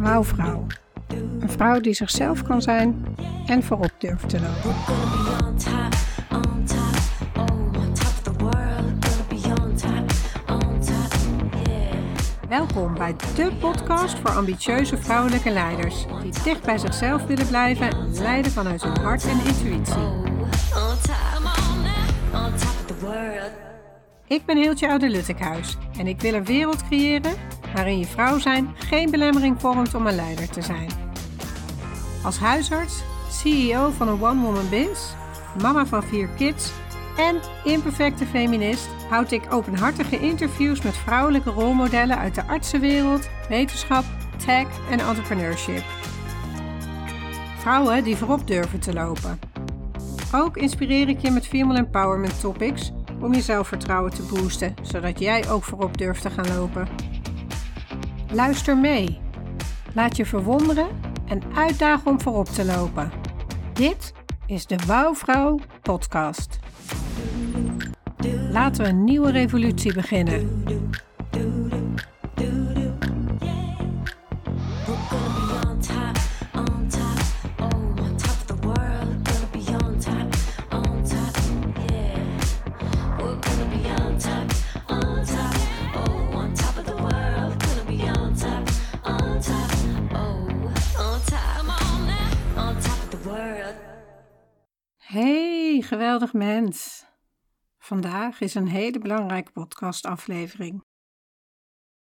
Wauwvrouw. Een vrouw die zichzelf kan zijn en voorop durft te lopen. Welkom bij de podcast voor ambitieuze vrouwelijke leiders die dicht bij zichzelf willen blijven en leiden vanuit hun hart en intuïtie. Ik ben Heeltje Oude-Luttekhuis en ik wil een wereld creëren waarin je vrouw zijn geen belemmering vormt om een leider te zijn. Als huisarts, CEO van een one-woman biz, mama van vier kids en imperfecte feminist houd ik openhartige interviews met vrouwelijke rolmodellen uit de artsenwereld, wetenschap, tech en entrepreneurship. Vrouwen die voorop durven te lopen. Ook inspireer ik je met female empowerment topics om je zelfvertrouwen te boosten, zodat jij ook voorop durft te gaan lopen. Luister mee. Laat je verwonderen en uitdagen om voorop te lopen. Dit is de Wouwvrouw podcast. Laten we een nieuwe revolutie beginnen. Geweldig mens. Vandaag is een hele belangrijke podcastaflevering.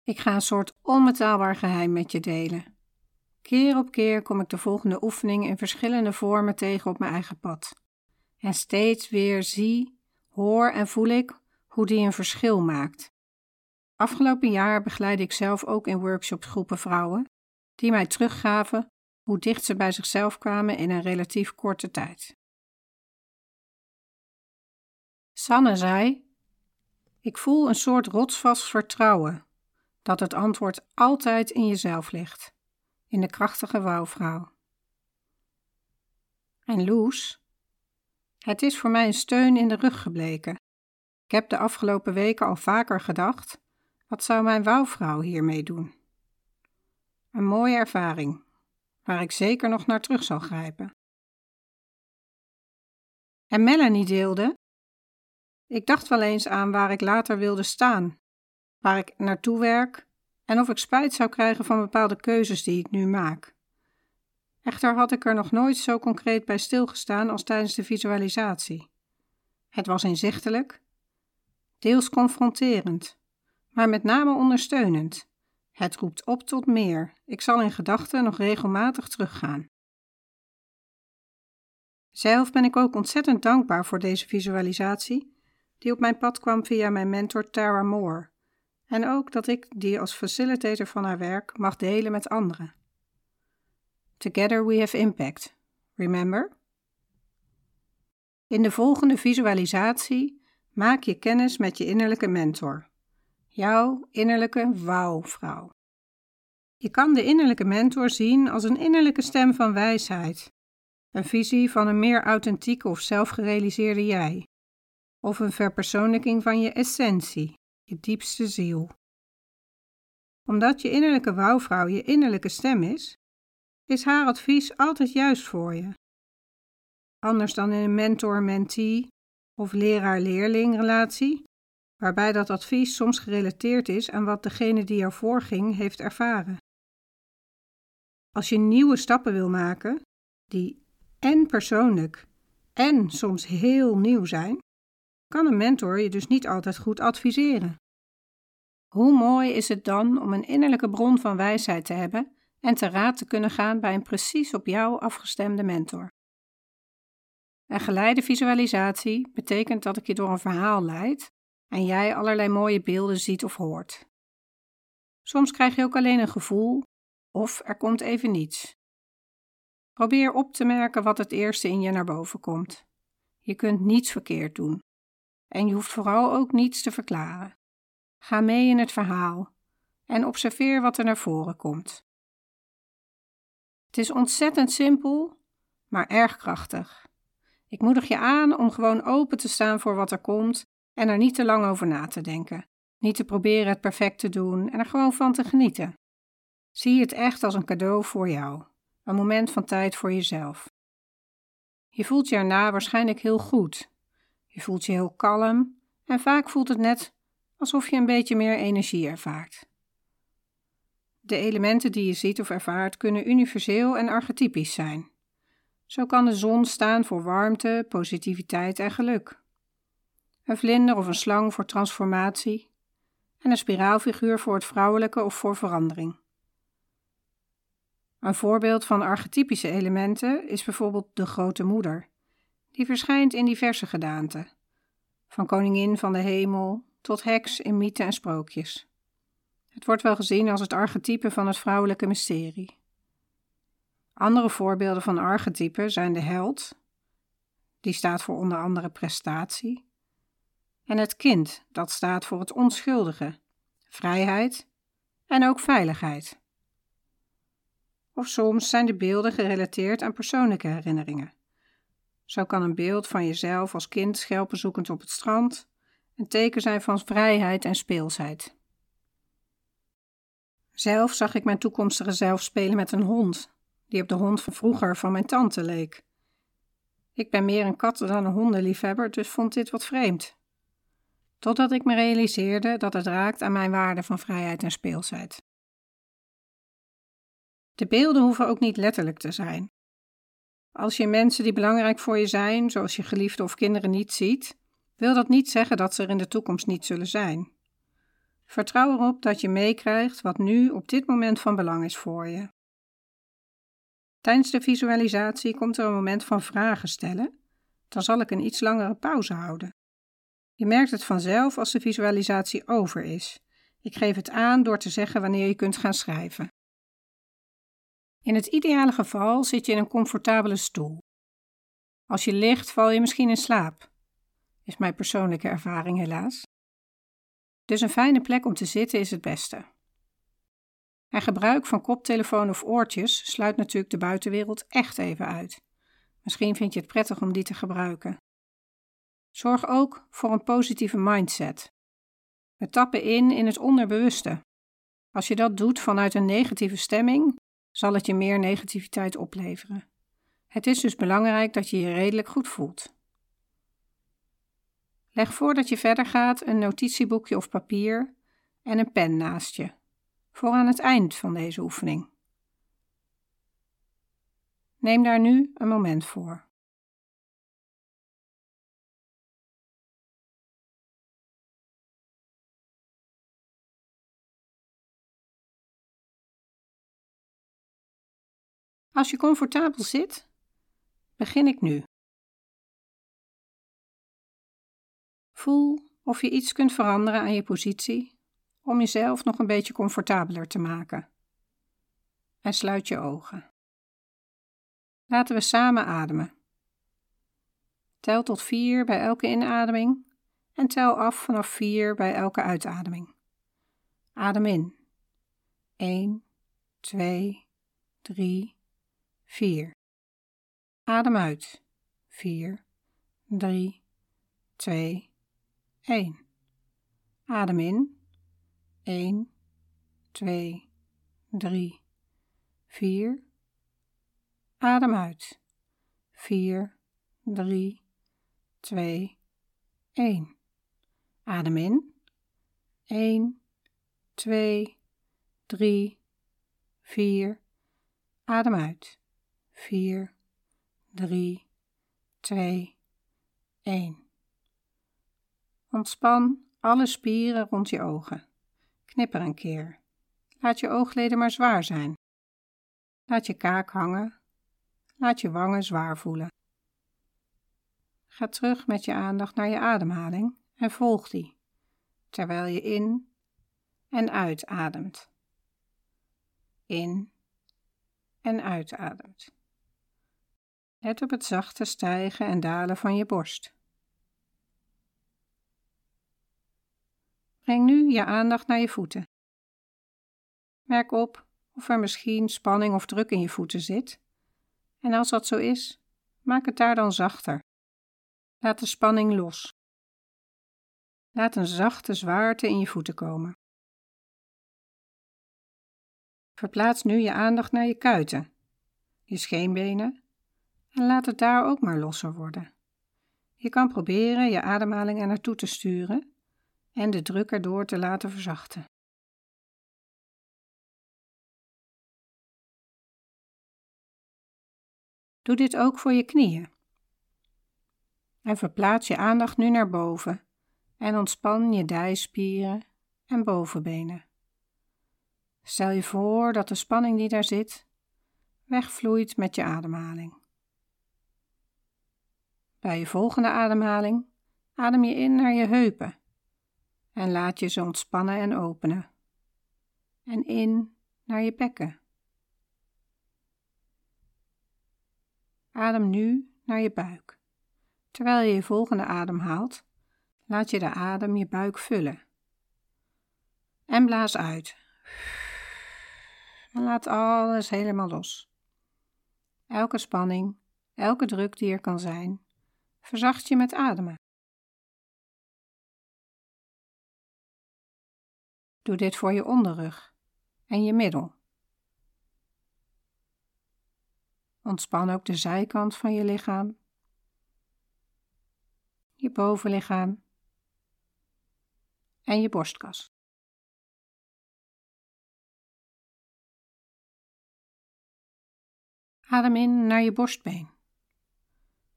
Ik ga een soort onbetaalbaar geheim met je delen. Keer op keer kom ik de volgende oefening in verschillende vormen tegen op mijn eigen pad. En steeds weer zie, hoor en voel ik hoe die een verschil maakt. Afgelopen jaar begeleidde ik zelf ook in workshops groepen vrouwen die mij teruggaven hoe dicht ze bij zichzelf kwamen in een relatief korte tijd. Sanne zei: Ik voel een soort rotsvast vertrouwen dat het antwoord altijd in jezelf ligt, in de krachtige wouwvrouw. En Loes: Het is voor mij een steun in de rug gebleken. Ik heb de afgelopen weken al vaker gedacht: wat zou mijn wouwvrouw hiermee doen? Een mooie ervaring, waar ik zeker nog naar terug zal grijpen. En Melanie deelde ik dacht wel eens aan waar ik later wilde staan, waar ik naartoe werk en of ik spijt zou krijgen van bepaalde keuzes die ik nu maak. Echter had ik er nog nooit zo concreet bij stilgestaan als tijdens de visualisatie. Het was inzichtelijk, deels confronterend, maar met name ondersteunend. Het roept op tot meer. Ik zal in gedachten nog regelmatig teruggaan. Zelf ben ik ook ontzettend dankbaar voor deze visualisatie die op mijn pad kwam via mijn mentor Tara Moore, en ook dat ik die als facilitator van haar werk mag delen met anderen. Together we have impact. Remember? In de volgende visualisatie maak je kennis met je innerlijke mentor, jouw innerlijke wauwvrouw. Je kan de innerlijke mentor zien als een innerlijke stem van wijsheid, een visie van een meer authentieke of zelfgerealiseerde jij, of een verpersoonlijking van je essentie, je diepste ziel. Omdat je innerlijke wouwvrouw je innerlijke stem is, is haar advies altijd juist voor je. Anders dan in een mentor-mentee of leraar-leerling relatie, waarbij dat advies soms gerelateerd is aan wat degene die ervoor ging heeft ervaren. Als je nieuwe stappen wil maken, die en persoonlijk en soms heel nieuw zijn, kan een mentor je dus niet altijd goed adviseren. Hoe mooi is het dan om een innerlijke bron van wijsheid te hebben en te raad te kunnen gaan bij een precies op jou afgestemde mentor. Een geleide visualisatie betekent dat ik je door een verhaal leid en jij allerlei mooie beelden ziet of hoort. Soms krijg je ook alleen een gevoel of er komt even niets. Probeer op te merken wat het eerste in je naar boven komt. Je kunt niets verkeerd doen. En je hoeft vooral ook niets te verklaren. Ga mee in het verhaal en observeer wat er naar voren komt. Het is ontzettend simpel, maar erg krachtig. Ik moedig je aan om gewoon open te staan voor wat er komt en er niet te lang over na te denken. Niet te proberen het perfect te doen en er gewoon van te genieten. Zie het echt als een cadeau voor jou, een moment van tijd voor jezelf. Je voelt je erna waarschijnlijk heel goed. Je voelt je heel kalm en vaak voelt het net alsof je een beetje meer energie ervaart. De elementen die je ziet of ervaart kunnen universeel en archetypisch zijn. Zo kan de zon staan voor warmte, positiviteit en geluk. Een vlinder of een slang voor transformatie en een spiraalfiguur voor het vrouwelijke of voor verandering. Een voorbeeld van archetypische elementen is bijvoorbeeld de grote moeder, die verschijnt in diverse gedaanten, van koningin van de hemel tot heks in mythen en sprookjes. Het wordt wel gezien als het archetype van het vrouwelijke mysterie. Andere voorbeelden van archetypen zijn de held, die staat voor onder andere prestatie, en het kind, dat staat voor het onschuldige, vrijheid en ook veiligheid. Of soms zijn de beelden gerelateerd aan persoonlijke herinneringen. Zo kan een beeld van jezelf als kind schelpenzoekend op het strand een teken zijn van vrijheid en speelsheid. Zelf zag ik mijn toekomstige zelf spelen met een hond, die op de hond van vroeger van mijn tante leek. Ik ben meer een katten- dan een hondenliefhebber, dus vond dit wat vreemd. Totdat ik me realiseerde dat het raakt aan mijn waarde van vrijheid en speelsheid. De beelden hoeven ook niet letterlijk te zijn. Als je mensen die belangrijk voor je zijn, zoals je geliefde of kinderen, niet ziet, wil dat niet zeggen dat ze er in de toekomst niet zullen zijn. Vertrouw erop dat je meekrijgt wat nu op dit moment van belang is voor je. Tijdens de visualisatie komt er een moment van vragen stellen. Dan zal ik een iets langere pauze houden. Je merkt het vanzelf als de visualisatie over is. Ik geef het aan door te zeggen wanneer je kunt gaan schrijven. In het ideale geval zit je in een comfortabele stoel. Als je ligt, val je misschien in slaap. Is mijn persoonlijke ervaring helaas. Dus een fijne plek om te zitten is het beste. En gebruik van koptelefoon of oortjes sluit natuurlijk de buitenwereld echt even uit. Misschien vind je het prettig om die te gebruiken. Zorg ook voor een positieve mindset. We tappen in in het onderbewuste. Als je dat doet vanuit een negatieve stemming, zal het je meer negativiteit opleveren. Het is dus belangrijk dat je je redelijk goed voelt. Leg voordat je verder gaat een notitieboekje of papier en een pen naast je, voor aan het eind van deze oefening. Neem daar nu een moment voor. Als je comfortabel zit, begin ik nu. Voel of je iets kunt veranderen aan je positie om jezelf nog een beetje comfortabeler te maken. En sluit je ogen. Laten we samen ademen. Tel tot vier bij elke inademing en tel af vanaf vier bij elke uitademing. Adem in. 1, 2, 3, 4. Adem uit. 4, 3, 2, 1. Adem in. 1, 2, 3, 4. Adem uit. 4, 3, 2, 1. Adem in. 1, 2, 3, 4. Adem uit. 4, 3, 2, 1. Ontspan alle spieren rond je ogen. Knipper een keer. Laat je oogleden maar zwaar zijn. Laat je kaak hangen. Laat je wangen zwaar voelen. Ga terug met je aandacht naar je ademhaling en volg die, terwijl je in en uitademt. In en uitademt. Let op het zachte stijgen en dalen van je borst. Breng nu je aandacht naar je voeten. Merk op of er misschien spanning of druk in je voeten zit. En als dat zo is, maak het daar dan zachter. Laat de spanning los. Laat een zachte zwaarte in je voeten komen. Verplaats nu je aandacht naar je kuiten, je scheenbenen en laat het daar ook maar losser worden. Je kan proberen je ademhaling er naartoe te sturen en de druk erdoor te laten verzachten. Doe dit ook voor je knieën. En verplaats je aandacht nu naar boven en ontspan je dijspieren en bovenbenen. Stel je voor dat de spanning die daar zit wegvloeit met je ademhaling. Bij je volgende ademhaling adem je in naar je heupen en laat je ze ontspannen en openen. En in naar je bekken. Adem nu naar je buik. Terwijl je je volgende adem haalt, laat je de adem je buik vullen. En blaas uit. En laat alles helemaal los. Elke spanning, elke druk die er kan zijn, verzacht je met ademen. Doe dit voor je onderrug en je middel. Ontspan ook de zijkant van je lichaam, je bovenlichaam en je borstkas. Adem in naar je borstbeen.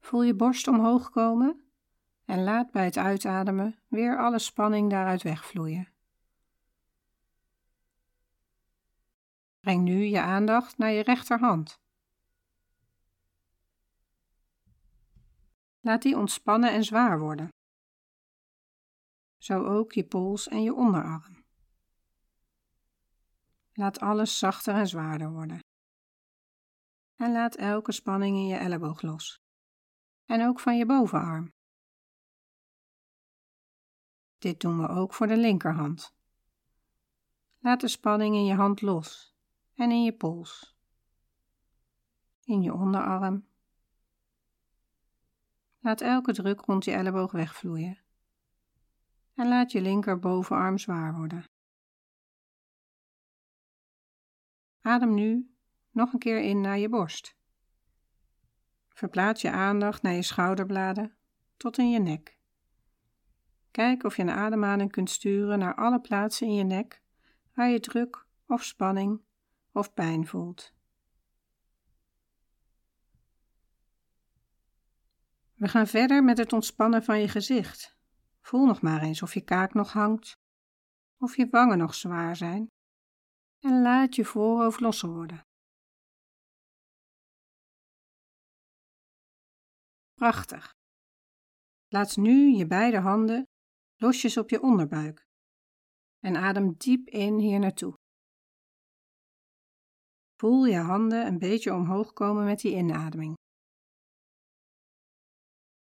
Voel je borst omhoog komen en laat bij het uitademen weer alle spanning daaruit wegvloeien. Breng nu je aandacht naar je rechterhand. Laat die ontspannen en zwaar worden. Zo ook je pols en je onderarm. Laat alles zachter en zwaarder worden. En laat elke spanning in je elleboog los. En ook van je bovenarm. Dit doen we ook voor de linkerhand. Laat de spanning in je hand los en in je pols, in je onderarm Laat elke druk rond je elleboog wegvloeien. En laat je linker bovenarm zwaar worden. Adem nu nog een keer in naar je borst. Verplaats je aandacht naar je schouderbladen tot in je nek. Kijk of je een ademhaling kunt sturen naar alle plaatsen in je nek waar je druk of spanning of pijn voelt. We gaan verder met het ontspannen van je gezicht. Voel nog maar eens of je kaak nog hangt, of je wangen nog zwaar zijn. En laat je voorhoofd losser worden. Prachtig. Laat nu je beide handen losjes op je onderbuik en adem diep in hier naartoe. Voel je handen een beetje omhoog komen met die inademing.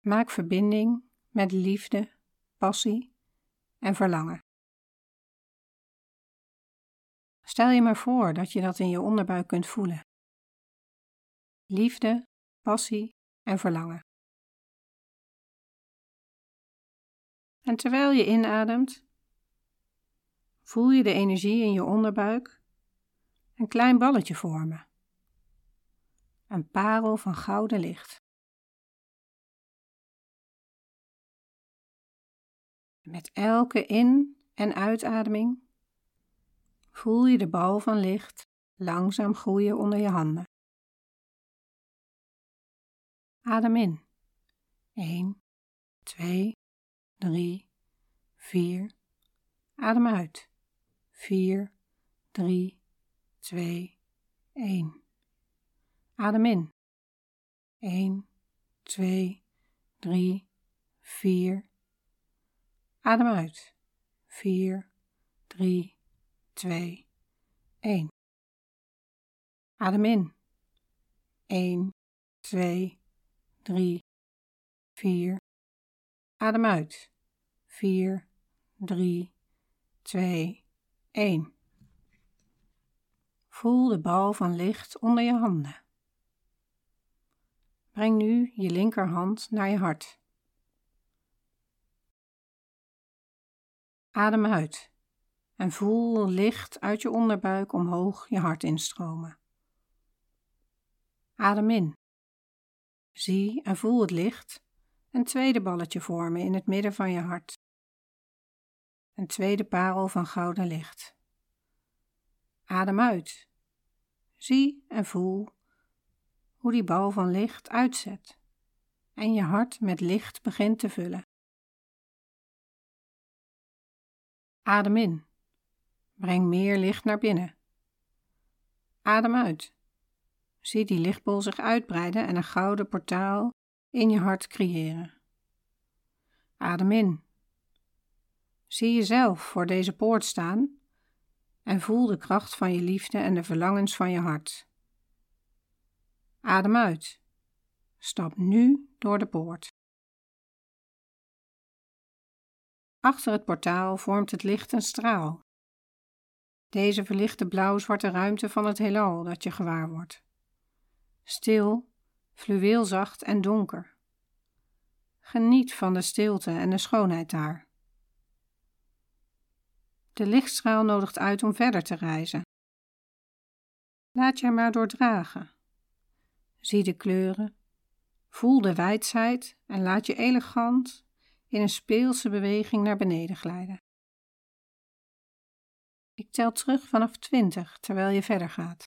Maak verbinding met liefde, passie en verlangen. Stel je maar voor dat je dat in je onderbuik kunt voelen. Liefde, passie en verlangen. En terwijl je inademt, voel je de energie in je onderbuik een klein balletje vormen. Een parel van gouden licht. Met elke in- en uitademing voel je de bal van licht langzaam groeien onder je handen. Adem in. 1, 2, 3, 4. Adem uit. 4, 3, 2, 1. Adem in. 1, 2, 3, 4. Adem uit. 4, 3, 2, 1. Adem in. 1, 2, 3, 4. Adem uit. 4, 3, 2, 1. Voel de bal van licht onder je handen. Breng nu je linkerhand naar je hart. Adem uit en voel licht uit je onderbuik omhoog je hart instromen. Adem in. Zie en voel het licht een tweede balletje vormen in het midden van je hart. Een tweede parel van gouden licht. Adem uit. Zie en voel hoe die bal van licht uitzet en je hart met licht begint te vullen. Adem in. Breng meer licht naar binnen. Adem uit. Zie die lichtbol zich uitbreiden en een gouden portaal in je hart creëren. Adem in. Zie jezelf voor deze poort staan en voel de kracht van je liefde en de verlangens van je hart. Adem uit. Stap nu door de poort. Achter het portaal vormt het licht een straal. Deze verlicht de blauw-zwarte ruimte van het heelal dat je gewaar wordt. Stil, fluweelzacht en donker. Geniet van de stilte en de schoonheid daar. De lichtstraal nodigt uit om verder te reizen. Laat je maar door dragen. Zie de kleuren, voel de wijsheid en laat je elegant in een speelse beweging naar beneden glijden. Ik tel terug vanaf 20 terwijl je verder gaat.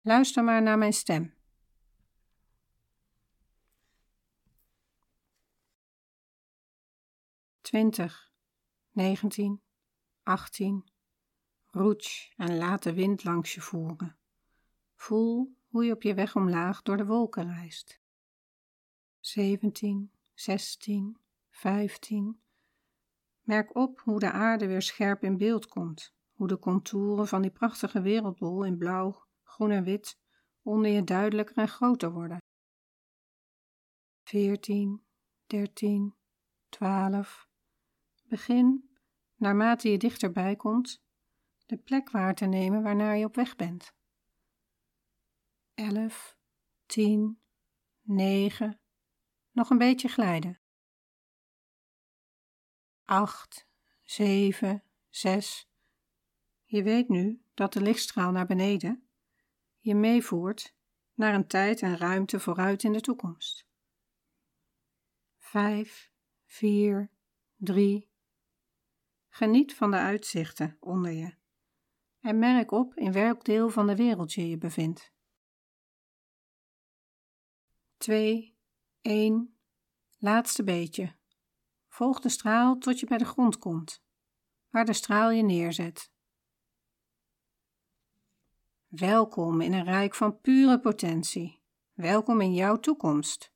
Luister maar naar mijn stem. 20, 19, 18. Roets en laat de wind langs je voeren. Voel hoe je op je weg omlaag door de wolken reist. 17, 16, 15. Merk op hoe de aarde weer scherp in beeld komt, hoe de contouren van die prachtige wereldbol in blauw, groen en wit onder je duidelijker en groter worden. 14, 13, 12. Begin, naarmate je dichterbij komt, de plek waar te nemen waarnaar je op weg bent. 11, 10, 9. Nog een beetje glijden. 8, 7, 6. Je weet nu dat de lichtstraal naar beneden je meevoert naar een tijd en ruimte vooruit in de toekomst. 5, 4, 3. Geniet van de uitzichten onder je en merk op in welk deel van de wereld je je bevindt. 2, 1. Laatste beetje. Volg de straal tot je bij de grond komt, waar de straal je neerzet. Welkom in een rijk van pure potentie. Welkom in jouw toekomst.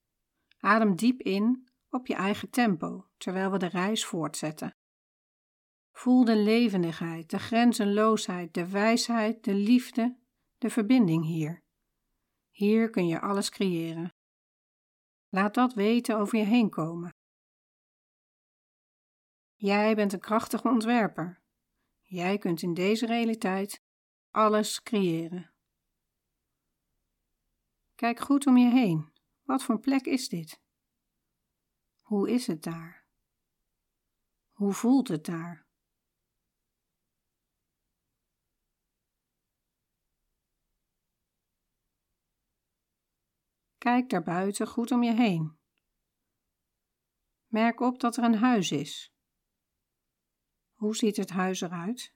Adem diep in op je eigen tempo terwijl we de reis voortzetten. Voel de levendigheid, de grenzenloosheid, de wijsheid, de liefde, de verbinding hier. Hier kun je alles creëren. Laat dat weten over je heen komen. Jij bent een krachtige ontwerper. Jij kunt in deze realiteit alles creëren. Kijk goed om je heen. Wat voor plek is dit? Hoe is het daar? Hoe voelt het daar? Kijk daarbuiten goed om je heen. Merk op dat er een huis is. Hoe ziet het huis eruit?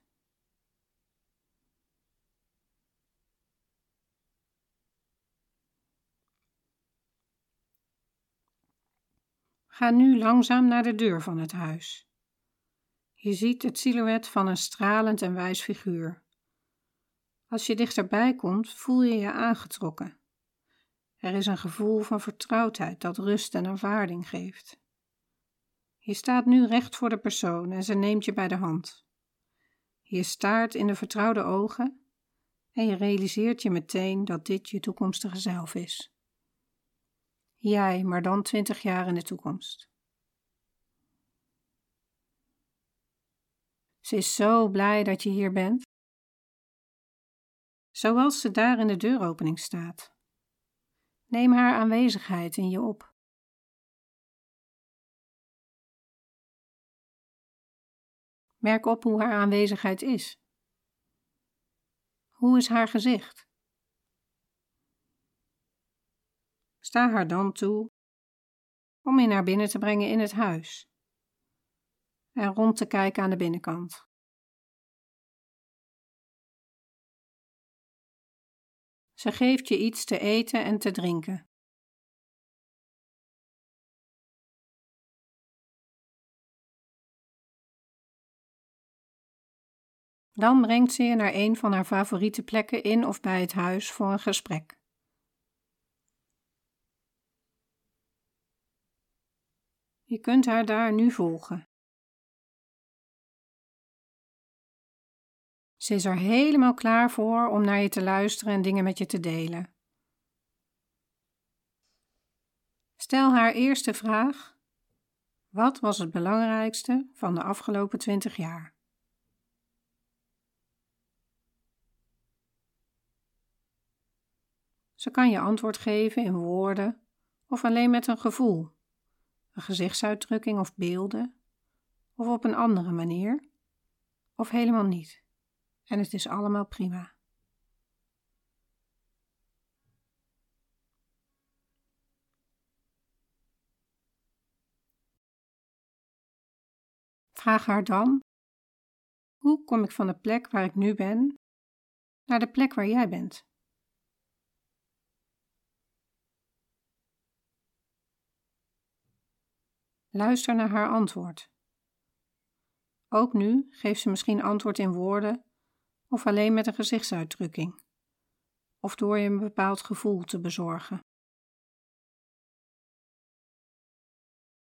Ga nu langzaam naar de deur van het huis. Je ziet het silhouet van een stralend en wijs figuur. Als je dichterbij komt, voel je je aangetrokken. Er is een gevoel van vertrouwdheid dat rust en aanvaarding geeft. Je staat nu recht voor de persoon en ze neemt je bij de hand. Je staart in de vertrouwde ogen en je realiseert je meteen dat dit je toekomstige zelf is. Jij, maar dan twintig jaar in de toekomst. Ze is zo blij dat je hier bent. Zoals ze daar in de deuropening staat. Neem haar aanwezigheid in je op. Merk op hoe haar aanwezigheid is. Hoe is haar gezicht? Sta haar dan toe om je naar binnen te brengen in het huis en rond te kijken aan de binnenkant. Ze geeft je iets te eten en te drinken. Dan brengt ze je naar een van haar favoriete plekken in of bij het huis voor een gesprek. Je kunt haar daar nu volgen. Ze is er helemaal klaar voor om naar je te luisteren en dingen met je te delen. Stel haar eerste vraag: Wat was het belangrijkste van de afgelopen twintig jaar? Ze kan je antwoord geven in woorden of alleen met een gevoel, een gezichtsuitdrukking of beelden, of op een andere manier, of helemaal niet. En het is allemaal prima. Vraag haar dan: Hoe kom ik van de plek waar ik nu ben naar de plek waar jij bent? Luister naar haar antwoord. Ook nu geeft ze misschien antwoord in woorden of alleen met een gezichtsuitdrukking, of door je een bepaald gevoel te bezorgen.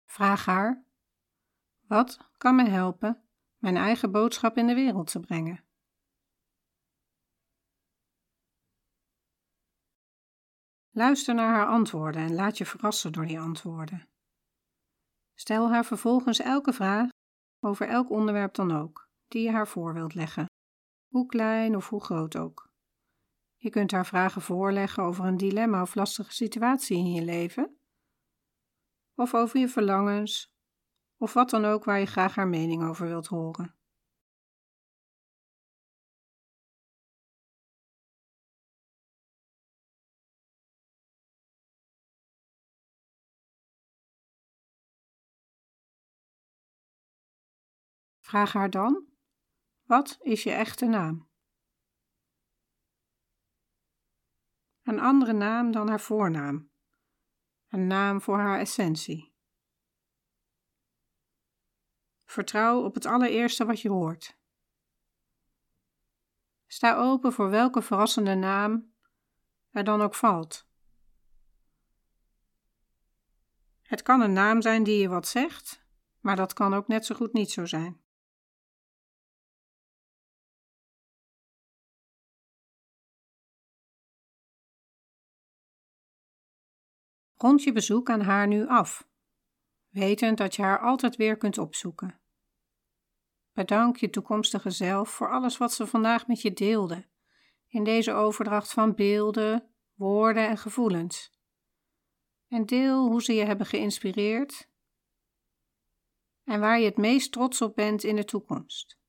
Vraag haar: Wat kan me helpen mijn eigen boodschap in de wereld te brengen? Luister naar haar antwoorden en laat je verrassen door die antwoorden. Stel haar vervolgens elke vraag over elk onderwerp dan ook, die je haar voor wilt leggen hoe klein of hoe groot ook. Je kunt haar vragen voorleggen over een dilemma of lastige situatie in je leven, of over je verlangens, of wat dan ook waar je graag haar mening over wilt horen. Vraag haar dan wat is je echte naam? Een andere naam dan haar voornaam. Een naam voor haar essentie. Vertrouw op het allereerste wat je hoort. Sta open voor welke verrassende naam er dan ook valt. Het kan een naam zijn die je wat zegt, maar dat kan ook net zo goed niet zo zijn. Rond je bezoek aan haar nu af, wetend dat je haar altijd weer kunt opzoeken. Bedank je toekomstige zelf voor alles wat ze vandaag met je deelde, in deze overdracht van beelden, woorden en gevoelens. En deel hoe ze je hebben geïnspireerd en waar je het meest trots op bent in de toekomst.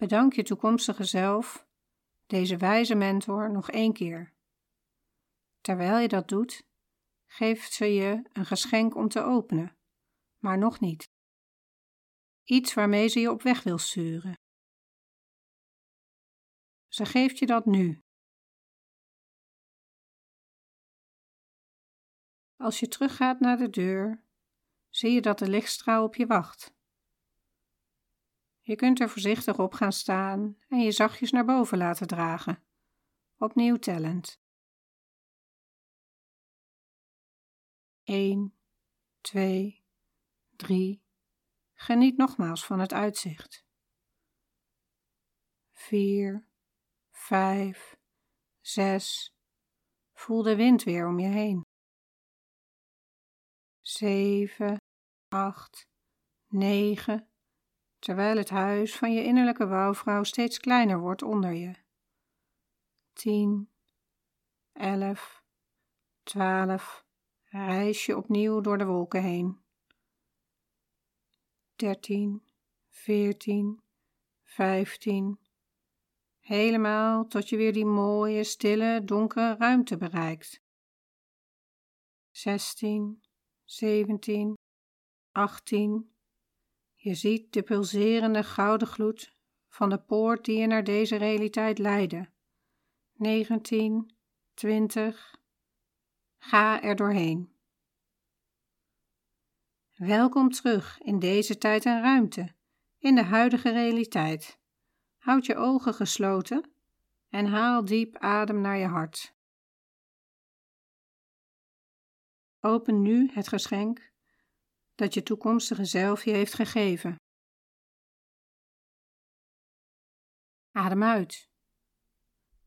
Bedank je toekomstige zelf, deze wijze mentor, nog één keer. Terwijl je dat doet, geeft ze je een geschenk om te openen, maar nog niet. Iets waarmee ze je op weg wil sturen. Ze geeft je dat nu. Als je teruggaat naar de deur, zie je dat de lichtstraal op je wacht. Je kunt er voorzichtig op gaan staan en je zachtjes naar boven laten dragen. Opnieuw tellend. 1, 2, 3. Geniet nogmaals van het uitzicht. 4, 5, 6. Voel de wind weer om je heen. 7, 8, 9 terwijl het huis van je innerlijke wouwvrouw steeds kleiner wordt onder je. tien, elf, twaalf, reis je opnieuw door de wolken heen. Dertien, veertien, vijftien, helemaal tot je weer die mooie, stille, donkere ruimte bereikt. Zestien, zeventien, achttien, je ziet de pulserende gouden gloed van de poort die je naar deze realiteit leidde. 19, 20. Ga er doorheen. Welkom terug in deze tijd en ruimte, in de huidige realiteit. Houd je ogen gesloten en haal diep adem naar je hart. Open nu het geschenk dat je toekomstige zelf je heeft gegeven. Adem uit.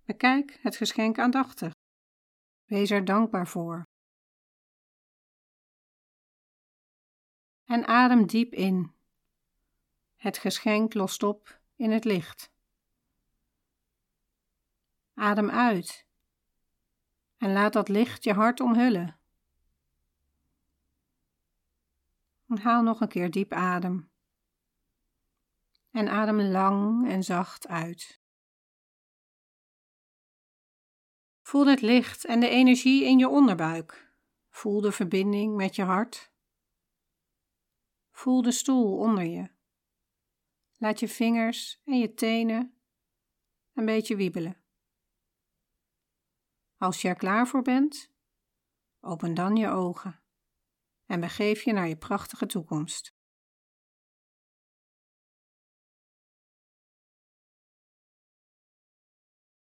Bekijk het geschenk aandachtig. Wees er dankbaar voor. En adem diep in. Het geschenk lost op in het licht. Adem uit en laat dat licht je hart omhullen. Haal nog een keer diep adem. En adem lang en zacht uit. Voel het licht en de energie in je onderbuik. Voel de verbinding met je hart. Voel de stoel onder je. Laat je vingers en je tenen een beetje wiebelen. Als je er klaar voor bent, open dan je ogen en begeef je naar je prachtige toekomst.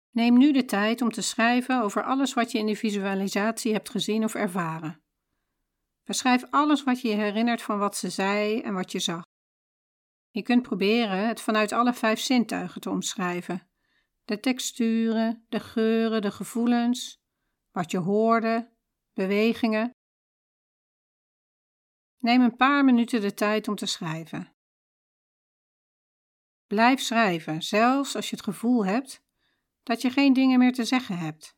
Neem nu de tijd om te schrijven over alles wat je in de visualisatie hebt gezien of ervaren. Beschrijf alles wat je je herinnert van wat ze zei en wat je zag. Je kunt proberen het vanuit alle vijf zintuigen te omschrijven: de texturen, de geuren, de gevoelens, wat je hoorde, bewegingen Neem een paar minuten de tijd om te schrijven. Blijf schrijven, zelfs als je het gevoel hebt dat je geen dingen meer te zeggen hebt.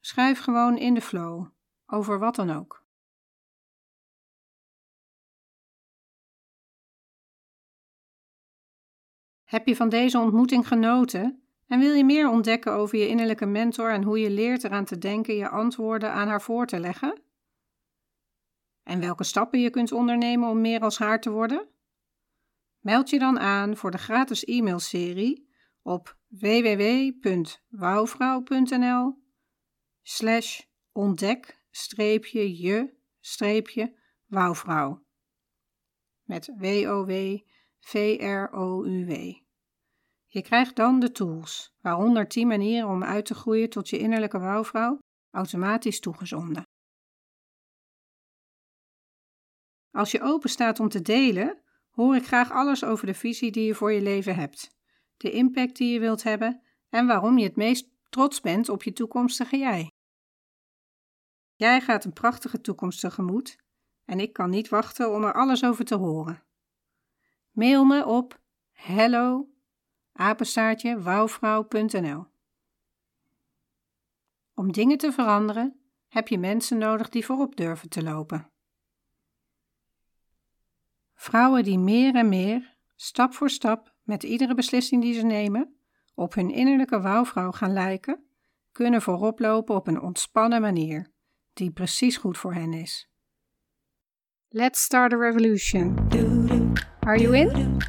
Schrijf gewoon in de flow, over wat dan ook. Heb je van deze ontmoeting genoten en wil je meer ontdekken over je innerlijke mentor en hoe je leert eraan te denken je antwoorden aan haar voor te leggen? En welke stappen je kunt ondernemen om meer als haar te worden? Meld je dan aan voor de gratis e-mailserie op www.wouwvrouw.nl slash ontdek-je-wouwvrouw met W-O-W-V-R-O-U-W. Je krijgt dan de tools, waaronder 10 manieren om uit te groeien tot je innerlijke wouwvrouw, automatisch toegezonden. Als je open staat om te delen, hoor ik graag alles over de visie die je voor je leven hebt, de impact die je wilt hebben en waarom je het meest trots bent op je toekomstige jij. Jij gaat een prachtige toekomst tegemoet en ik kan niet wachten om er alles over te horen. Mail me op hello Om dingen te veranderen heb je mensen nodig die voorop durven te lopen. Vrouwen die meer en meer, stap voor stap, met iedere beslissing die ze nemen, op hun innerlijke wouwvrouw gaan lijken, kunnen voorop lopen op een ontspannen manier, die precies goed voor hen is. Let's start a revolution. Are you in?